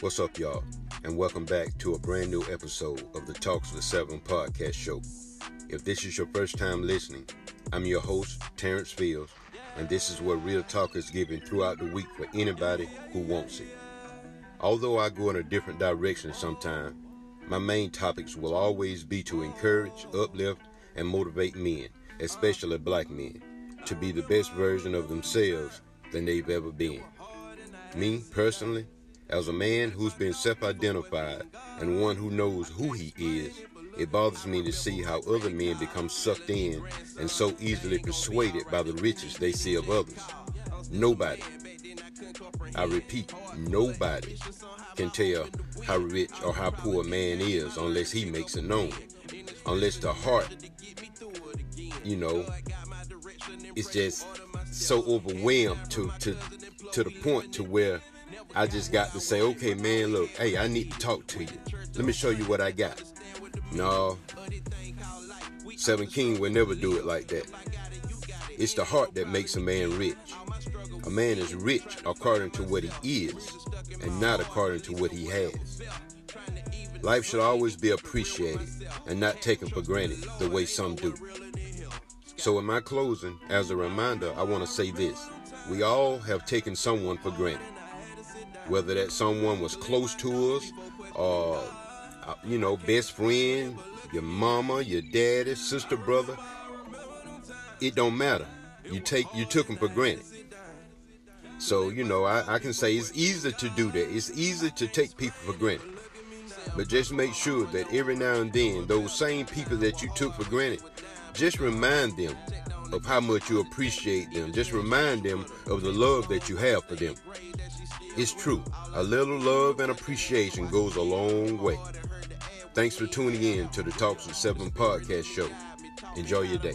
What's up, y'all? And welcome back to a brand new episode of the Talks with Seven podcast show. If this is your first time listening, I'm your host, Terrence Fields, and this is where real talk is given throughout the week for anybody who wants it. Although I go in a different direction sometimes, my main topics will always be to encourage, uplift, and motivate men, especially black men, to be the best version of themselves than they've ever been. Me, personally, as a man who's been self identified and one who knows who he is, it bothers me to see how other men become sucked in and so easily persuaded by the riches they see of others. Nobody, I repeat, nobody can tell how rich or how poor a man is unless he makes it known. Unless the heart, you know, is just so overwhelmed to, to, to the point to where I just got to say, okay, man, look, hey, I need to talk to you. Let me show you what I got. No, Seven King will never do it like that. It's the heart that makes a man rich. A man is rich according to what he is and not according to what he has. Life should always be appreciated and not taken for granted the way some do. So, in my closing, as a reminder, I want to say this. We all have taken someone for granted. Whether that someone was close to us or, uh, you know, best friend, your mama, your daddy, sister, brother, it don't matter. You take you took them for granted. So, you know, I, I can say it's easy to do that. It's easy to take people for granted. But just make sure that every now and then, those same people that you took for granted, just remind them of how much you appreciate them. Just remind them of the love that you have for them. It's true. A little love and appreciation goes a long way. Thanks for tuning in to the Talks with Seven podcast show. Enjoy your day.